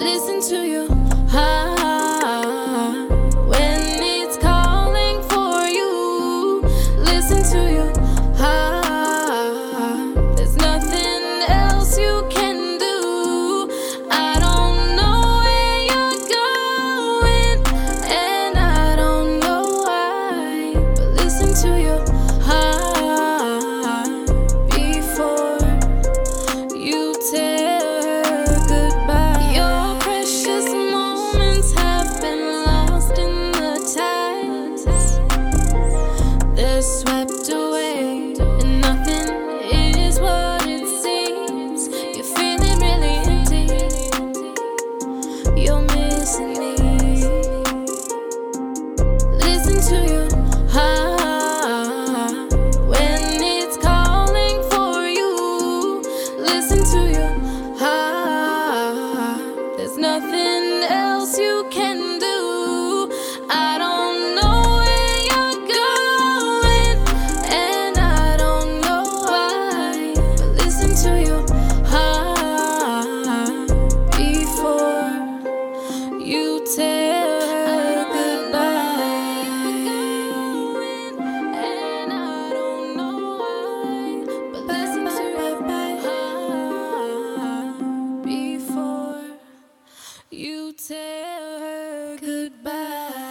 listen to you. Ah, when it's calling for you, listen to ah, there's nothing else you can do. I don't know where you're going, and I don't know why, but listen to you. to you. High. tell her goodbye.